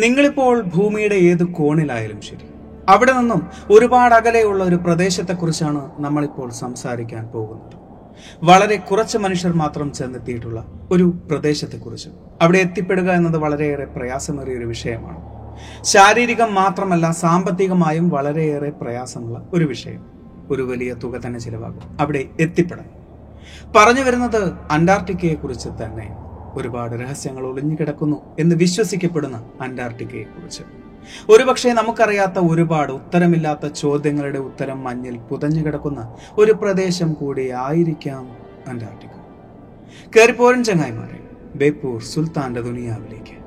നിങ്ങളിപ്പോൾ ഭൂമിയുടെ ഏത് കോണിലായാലും ശരി. അവിടെ നിന്നും ഒരുപാട് അകലെയുള്ള ഒരു പ്രദേശത്തെക്കുറിച്ചാണ് നമ്മളിപ്പോൾ സംസാരിക്കാൻ പോകുന്നത്. വളരെ കുറച്ച് മനുഷ്യർ മാത്രം ചെന്നെത്തിയിട്ടുള്ള ഒരു പ്രദേശത്തെക്കുറിച്ച്. അവിടെ എത്തിപ്പെടുക എന്നത് വളരെയേറെ പ്രയാസമേറിയ ഒരു വിഷയമാണ്. ശാരീരികം മാത്രമല്ല സാമ്പത്തികമായും വളരെയേറെ പ്രയാസമുള്ള ഒരു വിഷയം. ഒരു വലിയ തുക തന്നെ ചിലവാകും അവിടെ എത്തിപ്പെടാൻ. പറഞ്ഞു വരുന്നത് അന്റാർട്ടിക്കയെ കുറിച്ച് തന്നെ. ഒരുപാട് രഹസ്യങ്ങൾ ഒളിഞ്ഞു കിടക്കുന്നു എന്ന് വിശ്വസിക്കപ്പെടുന്ന അന്റാർട്ടിക്കയെ കുറിച്ച് ഒരുപക്ഷെ നമുക്കറിയാത്ത ഒരുപാട് ഉത്തരമില്ലാത്ത ചോദ്യങ്ങളുടെ ഉത്തരം മഞ്ഞിൽ പുതഞ്ഞു കിടക്കുന്ന ഒരു പ്രദേശം കൂടി ആയിരിക്കാം അന്റാർട്ടിക്ക. കയറിപ്പോരൻ ചങ്ങായിമാരെ ബേപ്പൂർ സുൽത്താന്റെ ദുനിയാവിലേക്ക്.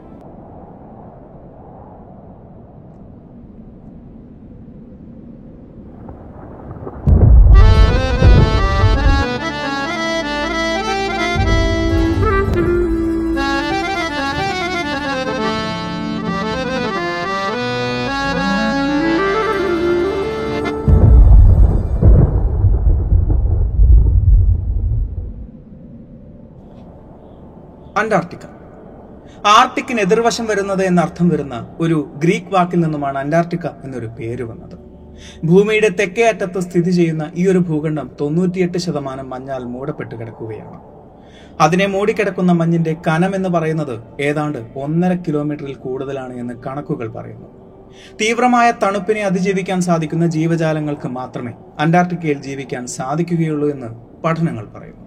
അന്റാർട്ടിക്ക. ആർട്ടിക്കിന് എതിർവശം വരുന്നത് എന്നർത്ഥം വരുന്ന ഒരു ഗ്രീക്ക് വാക്കിൽ നിന്നുമാണ് അന്റാർട്ടിക്ക എന്നൊരു പേര് വന്നത്. ഭൂമിയുടെ തെക്കേ അറ്റത്ത് സ്ഥിതി ചെയ്യുന്ന ഈ ഒരു ഭൂഖണ്ഡം തൊണ്ണൂറ്റിയെട്ട് ശതമാനം മഞ്ഞാൽ മൂടപ്പെട്ട് കിടക്കുകയാണ്. അതിനെ മൂടിക്കിടക്കുന്ന മഞ്ഞിന്റെ കനം എന്ന് പറയുന്നത് ഏതാണ്ട് ഒന്നര കിലോമീറ്ററിൽ കൂടുതലാണ് എന്ന് കണക്കുകൾ പറയുന്നു. തീവ്രമായ തണുപ്പിനെ അതിജീവിക്കാൻ സാധിക്കുന്ന ജീവജാലങ്ങൾക്ക് മാത്രമേ അന്റാർട്ടിക്കയിൽ ജീവിക്കാൻ സാധിക്കുകയുള്ളൂ എന്ന് പഠനങ്ങൾ പറയുന്നു.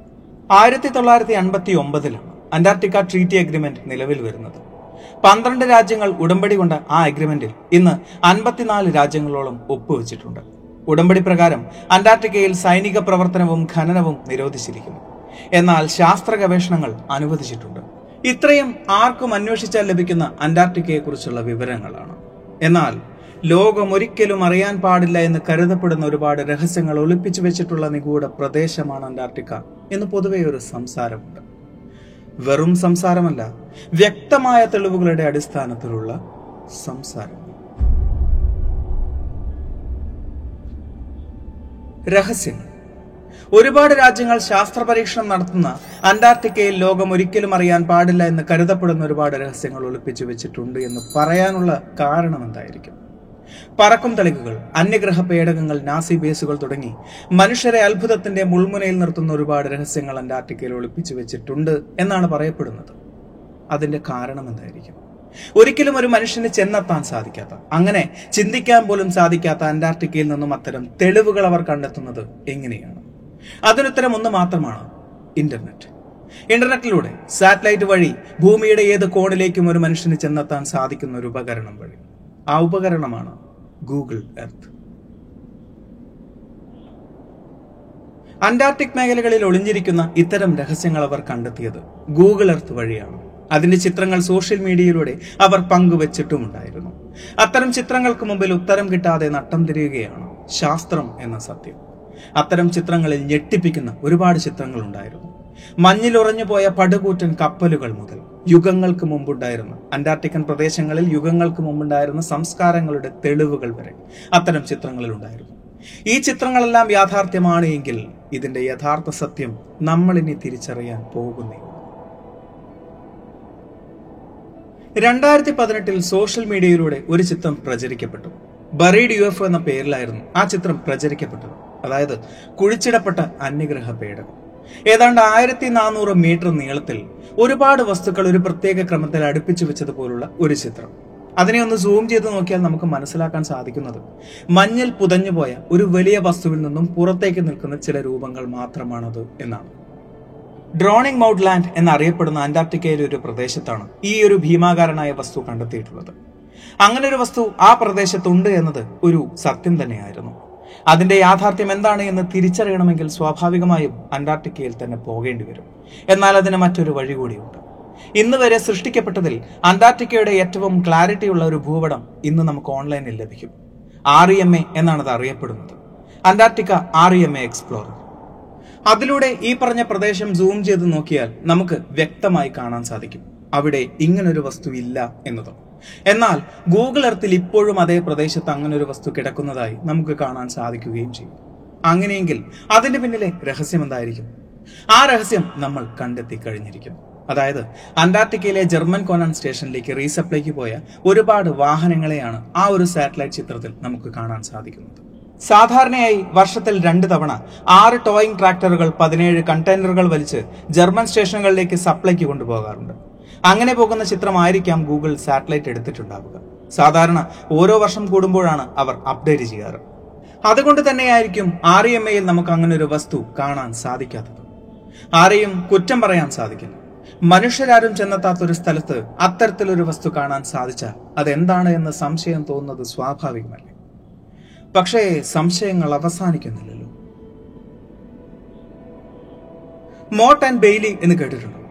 ആയിരത്തി തൊള്ളായിരത്തി അൻപത്തി ഒമ്പതിലാണ് അന്റാർട്ടിക്ക ട്രീറ്റി അഗ്രിമെന്റ് നിലവിൽ വരുന്നത്. പന്ത്രണ്ട് രാജ്യങ്ങൾ ഉടമ്പടി കൊണ്ട ആ അഗ്രിമെന്റിൽ ഇന്ന് അൻപത്തിനാല് രാജ്യങ്ങളോളം ഒപ്പുവെച്ചിട്ടുണ്ട്. ഉടമ്പടി പ്രകാരം അന്റാർട്ടിക്കയിൽ സൈനിക പ്രവർത്തനവും ഖനനവും നിരോധിച്ചിരിക്കുന്നു. എന്നാൽ ശാസ്ത്ര ഗവേഷണങ്ങൾ അനുവദിച്ചിട്ടുണ്ട്. ഇത്രയും ആർക്കും അന്വേഷിച്ചാൽ ലഭിക്കുന്ന അന്റാർട്ടിക്കയെക്കുറിച്ചുള്ള വിവരങ്ങളാണ്. എന്നാൽ ലോകം ഒരിക്കലും അറിയാൻ പാടില്ല എന്ന് കരുതപ്പെടുന്ന ഒരുപാട് രഹസ്യങ്ങൾ ഒളിപ്പിച്ചു വെച്ചിട്ടുള്ള നിഗൂഢ പ്രദേശമാണ് അന്റാർട്ടിക്ക എന്ന് പൊതുവെ ഒരു സംസാരമുണ്ട്. വെറും സംസാരമല്ല വ്യക്തമായ തെളിവുകളുടെ അടിസ്ഥാനത്തിലുള്ള സംസാരം. രഹസ്യങ്ങൾ. ഒരുപാട് രാജ്യങ്ങൾ ശാസ്ത്ര പരീക്ഷണം നടത്തുന്ന അന്റാർട്ടിക്കയിൽ ലോകം ഒരിക്കലും അറിയാൻ പാടില്ല എന്ന് കരുതപ്പെടുന്ന ഒരുപാട് രഹസ്യങ്ങൾ ഒളിപ്പിച്ചു വെച്ചിട്ടുണ്ട് എന്ന് പറയാനുള്ള കാരണം എന്തായിരിക്കും പറക്കും തളികകൾ അന്യഗ്രഹ പേടകങ്ങൾ നാസി ബേസുകൾ തുടങ്ങി മനുഷ്യരെ അത്ഭുതത്തിന്റെ മുൾമുനയിൽ നിർത്തുന്ന ഒരുപാട് രഹസ്യങ്ങൾ അന്റാർട്ടിക്കയിൽ ഒളിപ്പിച്ചു വെച്ചിട്ടുണ്ട് എന്നാണ് പറയപ്പെടുന്നത്. അതിന്റെ കാരണം എന്തായിരിക്കും? ഒരിക്കലും ഒരു മനുഷ്യന് ചെന്നെത്താൻ സാധിക്കാത്ത അങ്ങനെ ചിന്തിക്കാൻ പോലും സാധിക്കാത്ത അന്റാർട്ടിക്കയിൽ നിന്നും അത്തരം തെളിവുകൾ അവർ കണ്ടെത്തുന്നത് എങ്ങനെയാണ്? അതിനുത്തരം ഒന്ന് മാത്രമാണ് ഇന്റർനെറ്റ്. ഇന്റർനെറ്റിലൂടെ സാറ്റലൈറ്റ് വഴി ഭൂമിയുടെ ഏത് കോണിലേക്കും ഒരു മനുഷ്യന് ചെന്നെത്താൻ സാധിക്കുന്ന ഒരു ഉപകരണം വഴി. ആ ഉപകരണമാണ് ഗൂഗിൾ എർത്ത്. അന്റാർട്ടിക് മേഖലകളിൽ ഒളിഞ്ഞിരിക്കുന്ന ഇത്തരം രഹസ്യങ്ങൾ അവർ കണ്ടെത്തിയത് ഗൂഗിൾ എർത്ത് വഴിയാണ്. അതിന്റെ ചിത്രങ്ങൾ സോഷ്യൽ മീഡിയയിലൂടെ അവർ പങ്കുവച്ചിട്ടുമുണ്ടായിരുന്നു. അത്തരം ചിത്രങ്ങൾക്ക് മുമ്പിൽ ഉത്തരം കിട്ടാതെ നട്ടം തിരിയുകയാണ് ശാസ്ത്രം എന്ന സത്യം. അത്തരം ചിത്രങ്ങളിൽ ഞെട്ടിപ്പിക്കുന്ന ഒരുപാട് ചിത്രങ്ങൾ ഉണ്ടായിരുന്നു പോയ പടുകൂറ്റൻ കപ്പലുകൾ മുതൽ യുഗങ്ങൾക്ക് മുമ്പുണ്ടായിരുന്ന അന്റാർട്ടിക്കൻ പ്രദേശങ്ങളിൽ യുഗങ്ങൾക്ക് മുമ്പുണ്ടായിരുന്ന സംസ്കാരങ്ങളുടെ തെളിവുകൾ വരെ അത്തരം ചിത്രങ്ങളിൽ ഉണ്ടായിരുന്നു. ഈ ചിത്രങ്ങളെല്ലാം യാഥാർത്ഥ്യമാണ് എങ്കിൽ ഇതിന്റെ യഥാർത്ഥ സത്യം നമ്മളിനി തിരിച്ചറിയാൻ പോകുന്നേ. രണ്ടായിരത്തി പതിനെട്ടിൽ സോഷ്യൽ മീഡിയയിലൂടെ ഒരു ചിത്രം പ്രചരിക്കപ്പെട്ടു. ബറീഡ് യു എഫ് എന്ന പേരിലായിരുന്നു ആ ചിത്രം പ്രചരിക്കപ്പെട്ടത്. അതായത് കുഴിച്ചിടപ്പെട്ട അന്യഗ്രഹ പേടകം. ഏതാണ്ട് ആയിരത്തി നാനൂറ് മീറ്റർ നീളത്തിൽ ഒരുപാട് വസ്തുക്കൾ ഒരു പ്രത്യേക ക്രമത്തിൽ അടുപ്പിച്ചു വെച്ചതുപോലുള്ള ഒരു ചിത്രം. അതിനെ ഒന്ന് സൂം ചെയ്ത് നോക്കിയാൽ നമുക്ക് മനസ്സിലാക്കാൻ സാധിക്കുന്നത് മഞ്ഞിൽ പുതഞ്ഞുപോയ ഒരു വലിയ വസ്തുവിൽ നിന്നും പുറത്തേക്ക് നിൽക്കുന്ന ചില രൂപങ്ങൾ മാത്രമാണത് എന്നാണ്. ഡ്രോണിംഗ് മൗണ്ട് ലാൻഡ് എന്നറിയപ്പെടുന്ന അന്റാർട്ടിക്കയിലെ ഒരു പ്രദേശത്താണ് ഈ ഒരു ഭീമാകാരനായ വസ്തു കണ്ടെത്തിയിട്ടുള്ളത്. അങ്ങനെ ഒരു വസ്തു ആ പ്രദേശത്തുണ്ട് എന്നത് ഒരു സത്യം തന്നെയായിരുന്നു. അതിന്റെ യാഥാർത്ഥ്യം എന്താണ് എന്ന് തിരിച്ചറിയണമെങ്കിൽ സ്വാഭാവികമായും അന്റാർട്ടിക്കയിൽ തന്നെ പോകേണ്ടി വരും. എന്നാൽ അതിന് മറ്റൊരു വഴി കൂടിയുണ്ട്. ഇന്ന് വരെ സൃഷ്ടിക്കപ്പെട്ടതിൽ അന്റാർട്ടിക്കയുടെ ഏറ്റവും ക്ലാരിറ്റിയുള്ള ഒരു ഭൂപടം ഇന്ന് നമുക്ക് ഓൺലൈനിൽ ലഭിക്കും. ആർ ഇ എം എ എന്നാണ് അത് അറിയപ്പെടുന്നത്. Antarctica R E M A explorer. അതിലൂടെ ഈ പറഞ്ഞ പ്രദേശം സൂം ചെയ്ത് നോക്കിയാൽ നമുക്ക് വ്യക്തമായി കാണാൻ സാധിക്കും. അവിടെ ഇങ്ങനൊരു വസ്തു ഇല്ല എന്നത്. എന്നാൽ ഗൂഗിൾ എർത്തിൽ ഇപ്പോഴും അതേ പ്രദേശത്ത് അങ്ങനെ ഒരു വസ്തു കിടക്കുന്നതായി നമുക്ക് കാണാൻ സാധിക്കുകയും ചെയ്യും. അങ്ങനെയെങ്കിൽ അതിന്റെ പിന്നിലെ രഹസ്യം എന്തായിരിക്കും? ആ രഹസ്യം നമ്മൾ കണ്ടെത്തി കഴിഞ്ഞിരിക്കും അതായത് അന്റാർട്ടിക്കയിലെ ജർമ്മൻ കോനാൻ സ്റ്റേഷനിലേക്ക് റീസപ്ലൈക്ക് പോയ ഒരുപാട് വാഹനങ്ങളെയാണ് ആ ഒരു സാറ്റലൈറ്റ് ചിത്രത്തിൽ നമുക്ക് കാണാൻ സാധിക്കുന്നത്. സാധാരണയായി വർഷത്തിൽ രണ്ട് തവണ ആറ് ടോയിങ് ട്രാക്ടറുകൾ പതിനേഴ് കണ്ടെയ്നറുകൾ വലിച്ച് ജർമ്മൻ സ്റ്റേഷനുകളിലേക്ക് സപ്ലൈക്ക് കൊണ്ടുപോകാറുണ്ട്. അങ്ങനെ പോകുന്ന ചിത്രമായിരിക്കാം ഗൂഗിൾ സാറ്റലൈറ്റ് എടുത്തിട്ടുണ്ടാവുക. സാധാരണ ഓരോ വർഷം കൂടുമ്പോഴാണ് അവർ അപ്ഡേറ്റ് ചെയ്യാറ്. അതുകൊണ്ട് തന്നെയായിരിക്കും ആർ എം എയിൽ നമുക്ക് അങ്ങനെ ഒരു വസ്തു കാണാൻ സാധിക്കാത്തത്. ആരെയും കുറ്റം പറയാൻ സാധിക്കില്ല. മനുഷ്യരാരും ചെന്നെത്താത്തൊരു സ്ഥലത്ത് അത്തരത്തിലൊരു വസ്തു കാണാൻ സാധിച്ചാൽ അതെന്താണ് എന്ന് സംശയം തോന്നുന്നത് സ്വാഭാവികമല്ലേ? പക്ഷേ സംശയങ്ങൾ അവസാനിക്കുന്നില്ലല്ലോ. മോട്ട് ആൻഡ് ബെയ്ലി എന്ന് കേട്ടിട്ടുണ്ടോ?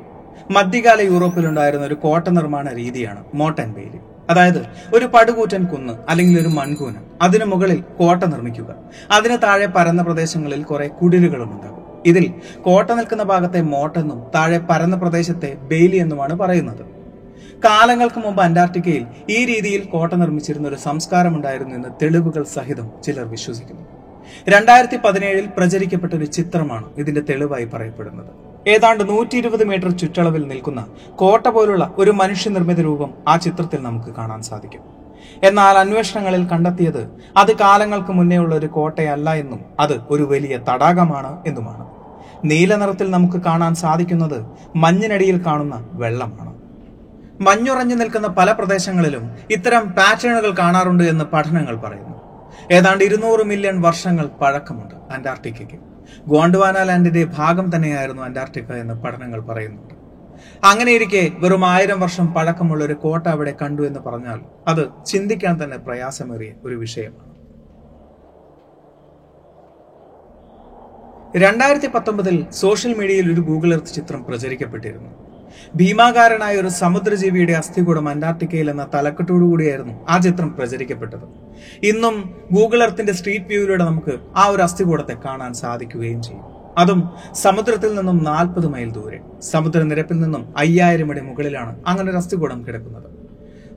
മധ്യകാല യൂറോപ്പിൽ ഉണ്ടായിരുന്ന ഒരു കോട്ട നിർമ്മാണ രീതിയാണ് മോട്ടൻ ആൻഡ് അതായത് ഒരു പടുകൂറ്റൻ കുന്ന് അല്ലെങ്കിൽ ഒരു മൺകൂന അതിനു മുകളിൽ കോട്ട നിർമ്മിക്കുക. അതിന് താഴെ പരന്ന പ്രദേശങ്ങളിൽ കുറെ കുടിലുകളും ഉണ്ടാകും ഇതിൽ കോട്ട നിൽക്കുന്ന ഭാഗത്തെ മോട്ടെന്നും താഴെ പരന്ന പ്രദേശത്തെ ബെയിലി എന്നുമാണ് പറയുന്നത്. കാലങ്ങൾക്ക് മുമ്പ് അന്റാർട്ടിക്കയിൽ ഈ രീതിയിൽ കോട്ട നിർമ്മിച്ചിരുന്ന ഒരു സംസ്കാരം ഉണ്ടായിരുന്നു എന്ന് തെളിവുകൾ സഹിതം ചിലർ വിശ്വസിക്കുന്നു. രണ്ടായിരത്തി പതിനേഴിൽ പ്രചരിക്കപ്പെട്ട ഒരു ചിത്രമാണ് ഇതിന്റെ തെളിവായി പറയപ്പെടുന്നത്. ഏതാണ്ട് നൂറ്റി ഇരുപത് മീറ്റർ ചുറ്റളവിൽ നിൽക്കുന്ന കോട്ട പോലുള്ള ഒരു മനുഷ്യനിർമ്മിത രൂപം ആ ചിത്രത്തിൽ നമുക്ക് കാണാൻ സാധിക്കും. എന്നാൽ അന്വേഷണങ്ങളിൽ കണ്ടെത്തിയത് അത് കാലങ്ങൾക്ക് മുന്നേ ഉള്ള ഒരു കോട്ടയല്ല എന്നും അത് ഒരു വലിയ തടാകമാണ് എന്നുമാണ്. നീല നിറത്തിൽ നമുക്ക് കാണാൻ സാധിക്കുന്നത് മഞ്ഞിനടിയിൽ കാണുന്ന വെള്ളമാണ്. മഞ്ഞുറഞ്ഞു നിൽക്കുന്ന പല പ്രദേശങ്ങളിലും ഇത്തരം പാറ്റേണുകൾ കാണാറുണ്ട് എന്ന് പഠനങ്ങൾ പറയുന്നു. ഏതാണ്ട് ഇരുന്നൂറ് മില്യൺ വർഷങ്ങൾ പഴക്കമുണ്ട് അന്റാർട്ടിക്കയ്ക്ക്. ഗോണ്ട്വാന ലാൻഡിന്റെ ഭാഗം തന്നെയായിരുന്നു അന്റാർട്ടിക്ക എന്ന് പഠനങ്ങൾ പറയുന്നുണ്ട് അങ്ങനെയിരിക്കെ വെറും ആയിരം വർഷം പഴക്കമുള്ള ഒരു കോട്ട അവിടെ കണ്ടു എന്ന് പറഞ്ഞാൽ അത് ചിന്തിക്കാൻ തന്നെ പ്രയാസമേറിയ ഒരു വിഷയമാണ്. രണ്ടായിരത്തി പത്തൊമ്പതിൽ സോഷ്യൽ മീഡിയയിൽ ഒരു ഗൂഗിൾ എർത്ത് ചിത്രം പ്രചരിക്കപ്പെട്ടിരുന്നു. ഭീമാകാരനായ ഒരു സമുദ്രജീവിയുടെ അസ്ഥികൂടം അന്റാർട്ടിക്കയിൽ എന്ന തലക്കെട്ടോടുകൂടിയായിരുന്നു ആ ചിത്രം പ്രചരിക്കപ്പെട്ടത്. ഇന്നും ഗൂഗിൾ എർത്തിന്റെ സ്ട്രീറ്റ് വ്യൂവിലൂടെ നമുക്ക് ആ ഒരു അസ്ഥികൂടത്തെ കാണാൻ സാധിക്കുകയും ചെയ്യും. അതും സമുദ്രത്തിൽ നിന്നും നാൽപ്പത് മൈൽ ദൂരെ. സമുദ്രനിരപ്പിൽ നിന്നും അയ്യായിരം അടി മുകളിലാണ് അങ്ങനെ ഒരു അസ്ഥികൂടം കിടക്കുന്നത്.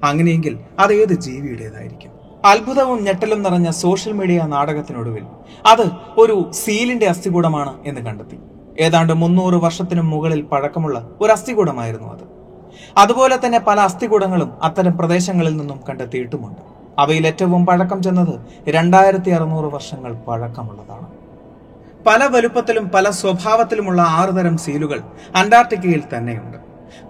അങ്ങനെയെങ്കിൽ അത് ഏത് ജീവിയുടേതായിരിക്കും? അത്ഭുതവും ഞെട്ടലും നിറഞ്ഞ സോഷ്യൽ മീഡിയ നാടകത്തിനൊടുവിൽ അത് ഒരു സീലിന്റെ അസ്ഥികൂടമാണ് എന്ന് കണ്ടെത്തി. ഏതാണ്ട് മുന്നൂറ് വർഷത്തിനും മുകളിൽ പഴക്കമുള്ള ഒരു അസ്ഥികൂടമായിരുന്നു അത്. അതുപോലെ തന്നെ പല അസ്ഥികൂടങ്ങളും അത്തരം പ്രദേശങ്ങളിൽ നിന്നും കണ്ടെത്തിയിട്ടുമുണ്ട്. അവയിൽ ഏറ്റവും പഴക്കം ചെന്നത് രണ്ടായിരത്തി അറുന്നൂറ് വർഷങ്ങൾ പഴക്കമുള്ളതാണ്. പല വലുപ്പത്തിലും പല സ്വഭാവത്തിലുമുള്ള ആറുതരം സീലുകൾ അന്റാർട്ടിക്കയിൽ തന്നെയുണ്ട്.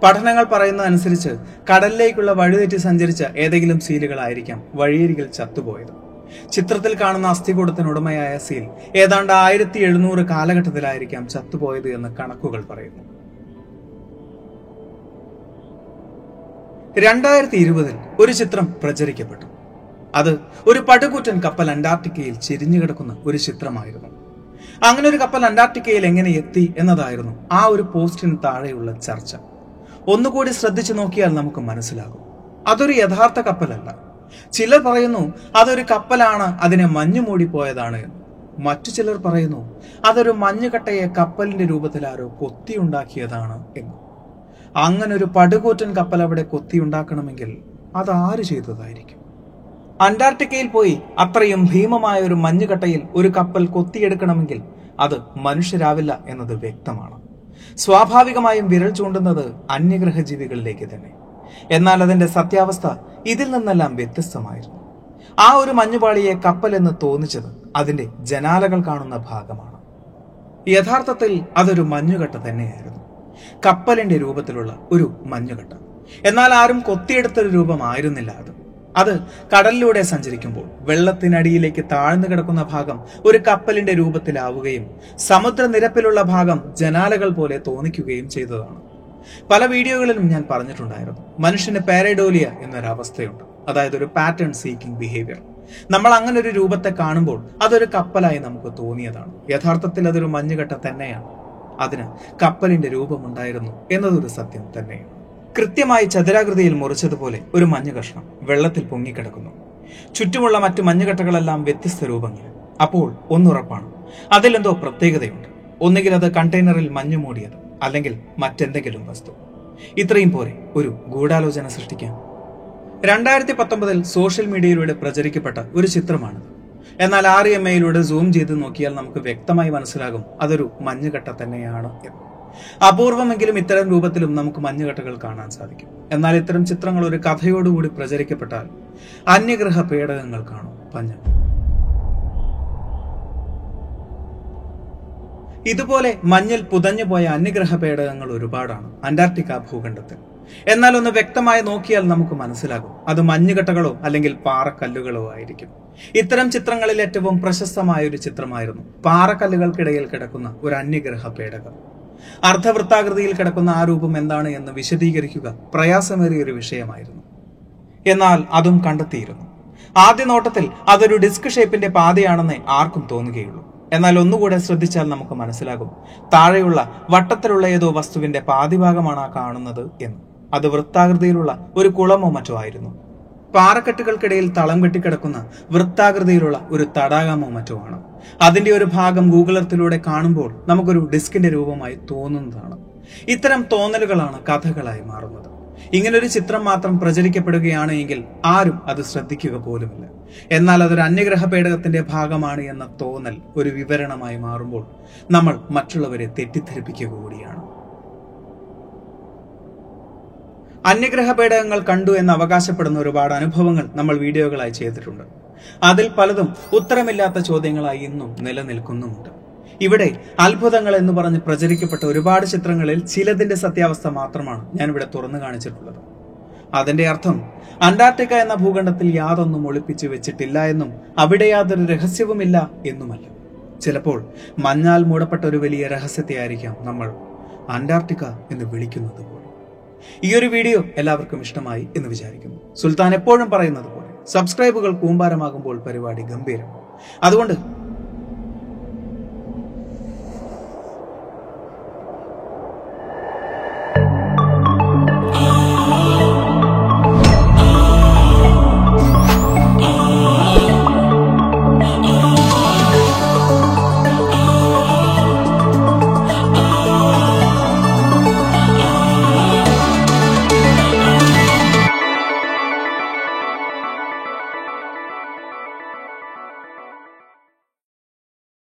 പഠനങ്ങൾ പറയുന്നതനുസരിച്ച് കടലിലേക്കുള്ള വഴിതെറ്റി സഞ്ചരിച്ച ഏതെങ്കിലും സീലുകളായിരിക്കാം വഴിയരികിൽ ചത്തുപോയത്. ചിത്രത്തിൽ കാണുന്ന അസ്ഥികൂടത്തിനുടമയായ സീൽ ഏതാണ്ട് ആയിരത്തി എഴുന്നൂറ് കാലഘട്ടത്തിലായിരിക്കാം ചത്തുപോയത് എന്ന് കണക്കുകൾ പറയുന്നു. രണ്ടായിരത്തി ഇരുപതിൽ ഒരു ചിത്രം പ്രചരിക്കപ്പെട്ടു. അത് ഒരു പടുകൂറ്റൻ കപ്പൽ അന്റാർട്ടിക്കയിൽ ചെരിഞ്ഞു കിടക്കുന്ന ഒരു ചിത്രമായിരുന്നു. അങ്ങനെ ഒരു കപ്പൽ അന്റാർട്ടിക്കയിൽ എങ്ങനെ എത്തി എന്നതായിരുന്നു ആ ഒരു പോസ്റ്റിന് താഴെയുള്ള ചർച്ച. ഒന്നുകൂടി ശ്രദ്ധിച്ചു നോക്കിയാൽ നമുക്ക് മനസ്സിലാകും. അതൊരു യഥാർത്ഥ കപ്പലല്ല. ചിലർ പറയുന്നു അതൊരു കപ്പലാണ് അതിനെ മഞ്ഞു മൂടിപ്പോയതാണ്. മറ്റു ചിലർ പറയുന്നു അതൊരു മഞ്ഞുകട്ടയെ കപ്പലിന്റെ രൂപത്തിൽ ആരോ കൊത്തിയുണ്ടാക്കിയതാണ് എന്ന്. അങ്ങനെ ഒരു പടുകൂറ്റൻ കപ്പൽ അവിടെ കൊത്തിയുണ്ടാക്കണമെങ്കിൽ അത് ആര് ചെയ്തതായിരിക്കും? അന്റാർട്ടിക്കയിൽ പോയി അത്രയും ഭീമമായ ഒരു മഞ്ഞുകട്ടയിൽ ഒരു കപ്പൽ കൊത്തിയെടുക്കണമെങ്കിൽ അത് മനുഷ്യരാവില്ല എന്നത് വ്യക്തമാണ്. സ്വാഭാവികമായും വിരൽ ചൂണ്ടുന്നത് അന്യഗ്രഹ ജീവികളിലേക്ക് തന്നെ. എന്നാൽ അതിന്റെ സത്യാവസ്ഥ ഇതിൽ നിന്നെല്ലാം വ്യത്യസ്തമായിരുന്നു. ആ ഒരു മഞ്ഞുപാളിയെ കപ്പൽ എന്ന് തോന്നിച്ചത് അതിന്റെ ജനാലകൾ കാണുന്ന ഭാഗമാണ്. യഥാർത്ഥത്തിൽ അതൊരു മഞ്ഞുകട്ട തന്നെയായിരുന്നു. കപ്പലിന്റെ രൂപത്തിലുള്ള ഒരു മഞ്ഞുകട്ട. എന്നാൽ ആരും കൊത്തിയെടുത്തൊരു രൂപമായിരുന്നില്ല അത്. അത് കടലിലൂടെ സഞ്ചരിക്കുമ്പോൾ വെള്ളത്തിനടിയിലേക്ക് താഴ്ന്നു കിടക്കുന്ന ഭാഗം ഒരു കപ്പലിന്റെ രൂപത്തിലാവുകയും സമുദ്രനിരപ്പിലുള്ള ഭാഗം ജനാലകൾ പോലെ തോന്നിക്കുകയും ചെയ്തതാണ്. പല വീഡിയോകളിലും ഞാൻ പറഞ്ഞിട്ടുണ്ടായിരുന്നു. മനുഷ്യന് പാരഡോലിയ എന്നൊരവസ്ഥയുണ്ട്. അതായത് ഒരു പാറ്റേൺ സീക്കിംഗ് ബിഹേവിയർ നമ്മൾ അങ്ങനെ ഒരു രൂപത്തെ കാണുമ്പോൾ അതൊരു കപ്പലായി നമുക്ക് തോന്നിയതാണ്. യഥാർത്ഥത്തിൽ അതൊരു മഞ്ഞുകട്ട തന്നെയാണ്. അതിന് കപ്പലിന്റെ രൂപമുണ്ടായിരുന്നു എന്നതൊരു സത്യം തന്നെയാണ്. കൃത്യമായി ചതുരാകൃതിയിൽ മുറിച്ചതുപോലെ ഒരു മഞ്ഞ കഷ്ണം വെള്ളത്തിൽ പൊങ്ങിക്കിടക്കുന്നു. ചുറ്റുമുള്ള മറ്റു മഞ്ഞുകട്ടകളെല്ലാം വ്യത്യസ്ത രൂപങ്ങൾ. അപ്പോൾ ഒന്നുറപ്പാണ്. അതിലെന്തോ പ്രത്യേകതയുണ്ട്. ഒന്നുകിൽ അത് കണ്ടെയ്നറിൽ മഞ്ഞു മൂടിയത് അല്ലെങ്കിൽ മറ്റെന്തെങ്കിലും വസ്തു. ഇത്രയും പോരെ ഒരു ഗൂഢാലോചന സൃഷ്ടിക്കാൻ രണ്ടായിരത്തി പത്തൊമ്പതിൽ സോഷ്യൽ മീഡിയയിലൂടെ പ്രചരിക്കപ്പെട്ട ഒരു ചിത്രമാണ് എന്നാൽ ആർ എം എയിലൂടെ സൂം ചെയ്ത് നോക്കിയാൽ നമുക്ക് വ്യക്തമായി മനസ്സിലാകും അതൊരു മഞ്ഞുകട്ട തന്നെയാണ് എന്ന്. അപൂർവമെങ്കിലും ഇത്തരം രൂപത്തിലും നമുക്ക് മഞ്ഞുകട്ടകൾ കാണാൻ സാധിക്കും. എന്നാൽ ഇത്തരം ചിത്രങ്ങൾ ഒരു കഥയോടുകൂടി പ്രചരിക്കപ്പെട്ടാൽ അന്യഗ്രഹ പേടകങ്ങൾ കാണും പഞ്ഞം ഇതുപോലെ മഞ്ഞിൽ പുതഞ്ഞുപോയ അന്യഗ്രഹ പേടകങ്ങൾ ഒരുപാടാണ് അന്റാർട്ടിക്ക ഭൂഖണ്ഡത്തിൽ. എന്നാൽ ഒന്ന് വ്യക്തമായി നോക്കിയാൽ നമുക്ക് മനസ്സിലാകും. അത് മഞ്ഞുകട്ടകളോ അല്ലെങ്കിൽ പാറക്കല്ലുകളോ ആയിരിക്കും. ഇത്തരം ചിത്രങ്ങളിൽ ഏറ്റവും പ്രശസ്തമായ ഒരു ചിത്രമായിരുന്നു പാറക്കല്ലുകൾക്കിടയിൽ കിടക്കുന്ന ഒരു അന്യഗ്രഹ പേടകം അർദ്ധവൃത്താകൃതിയിൽ കിടക്കുന്ന ആ രൂപം എന്താണ് എന്ന് വിശദീകരിക്കുക പ്രയാസമേറിയ ഒരു വിഷയമായിരുന്നു. എന്നാൽ അതും കണ്ടെത്തിയിരുന്നു. ആദ്യ നോട്ടത്തിൽ അതൊരു ഡിസ്ക് ഷേപ്പിന്റെ പാതയാണെന്നേ ആർക്കും തോന്നുകയുള്ളൂ. എന്നാൽ ഒന്നുകൂടെ ശ്രദ്ധിച്ചാൽ നമുക്ക് മനസ്സിലാകും. താഴെയുള്ള വട്ടത്തിലുള്ള ഏതോ വസ്തുവിന്റെ പാതിഭാഗമാണ് ആ കാണുന്നത് എന്ന്. അത് വൃത്താകൃതിയിലുള്ള ഒരു കുളമോ മറ്റോ ആയിരുന്നു. പാറക്കെട്ടുകൾക്കിടയിൽ തളം കെട്ടിക്കിടക്കുന്ന വൃത്താകൃതിയിലുള്ള ഒരു തടാകമോ മറ്റോ ആണ്. അതിന്റെ ഒരു ഭാഗം ഗൂഗിൾ എർത്തിലൂടെ കാണുമ്പോൾ നമുക്കൊരു ഡിസ്കിന്റെ രൂപമായി തോന്നുന്നതാണ്. ഇത്തരം തോന്നലുകളാണ് കഥകളായി മാറുന്നത്. ഇങ്ങനൊരു ചിത്രം മാത്രം പ്രചരിക്കപ്പെടുകയാണ് എങ്കിൽ ആരും അത് ശ്രദ്ധിക്കുക പോലുമില്ല. എന്നാൽ അതൊരു അന്യഗ്രഹ പേടകത്തിന്റെ ഭാഗമാണ് എന്ന തോന്നൽ ഒരു വിവരണമായി മാറുമ്പോൾ നമ്മൾ മറ്റുള്ളവരെ തെറ്റിദ്ധരിപ്പിക്കുക കൂടിയാണ്. അന്യഗ്രഹ പേടകങ്ങൾ കണ്ടു എന്ന് അവകാശപ്പെടുന്ന ഒരുപാട് അനുഭവങ്ങൾ നമ്മൾ വീഡിയോകളായി ചെയ്തിട്ടുണ്ട്. അതിൽ പലതും ഉത്തരമില്ലാത്ത ചോദ്യങ്ങളായി ഇന്നും നിലനിൽക്കുന്നുമുണ്ട്. ഇവിടെ അത്ഭുതങ്ങൾ എന്ന് പറഞ്ഞ് പ്രചരിക്കപ്പെട്ട ഒരുപാട് ചിത്രങ്ങളിൽ ചിലതിന്റെ സത്യാവസ്ഥ മാത്രമാണ് ഞാൻ ഇവിടെ തുറന്നു കാണിച്ചിട്ടുള്ളത്. അതിന്റെ അർത്ഥം അന്റാർട്ടിക്ക എന്ന ഭൂഖണ്ഡത്തിൽ യാതൊന്നും ഒളിപ്പിച്ചു വെച്ചിട്ടില്ല എന്നും അവിടെ യാതൊരു രഹസ്യവുമില്ല എന്നുമല്ല. ചിലപ്പോൾ മഞ്ഞാൽ മൂടപ്പെട്ട ഒരു വലിയ രഹസ്യത്തെ ആയിരിക്കാം നമ്മൾ അന്റാർട്ടിക്ക എന്ന് വിളിക്കുന്നത് പോലും. ഈ ഒരു വീഡിയോ എല്ലാവർക്കും ഇഷ്ടമായി എന്ന് വിചാരിക്കുന്നു. സുൽത്താൻ എപ്പോഴും പറയുന്നത് പോലെ സബ്സ്ക്രൈബുകൾ കൂമ്പാരമാകുമ്പോൾ പരിപാടി ഗംഭീരം. അതുകൊണ്ട്